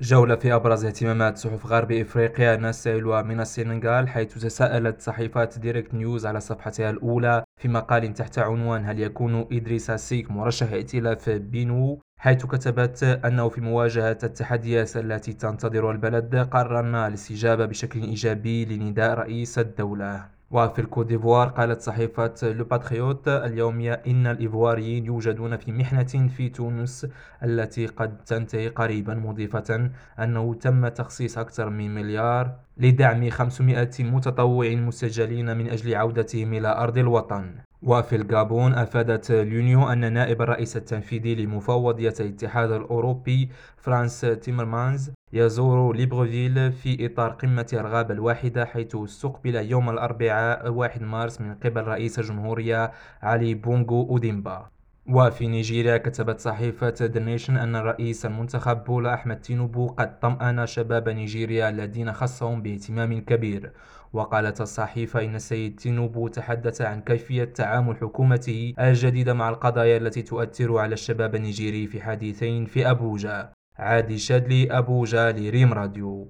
جولة في أبرز اهتمامات صحف غرب إفريقيا نستهلها من السنغال حيث تساءلت صحيفة Direct News على صفحتها الأولى في مقال تحت عنوان هل يكون إدريس سيك مرشح ائتلاف بينو؟ حيث كتبت أنه في مواجهة التحديات التي تنتظر البلد قررنا الاستجابة بشكل إيجابي لنداء رئيس الدولة. وفي الكوديفوار قالت صحيفة Le Patriote اليومية إن الإيفواريين يوجدون في محنة في تونس التي قد تنتهي قريبا مضيفة أنه تم تخصيص أكثر من مليار لدعم 500 متطوع مسجلين من أجل عودتهم إلى أرض الوطن. وفي الغابون أفادت L'Union أن نائب الرئيس التنفيذي لمفوضية الاتحاد الأوروبي فرانس تيمرمانز يزور ليبروفيل في إطار قمة الغابة الواحدة حيث استقبل يوم الأربعاء 1 مارس من قبل رئيس الجمهورية علي بونغو أوديمبا. وفي نيجيريا كتبت صحيفة The Nation أن الرئيس المنتخب بولا أحمد تينوبو قد طمأن شباب نيجيريا الذين خصهم باهتمام كبير. وقالت الصحيفة إن السيد تينوبو تحدث عن كيفية تعامل حكومته الجديدة مع القضايا التي تؤثر على الشباب النيجيري في حديثين في أبوجا. عادي شادلي أبوجا لريم راديو.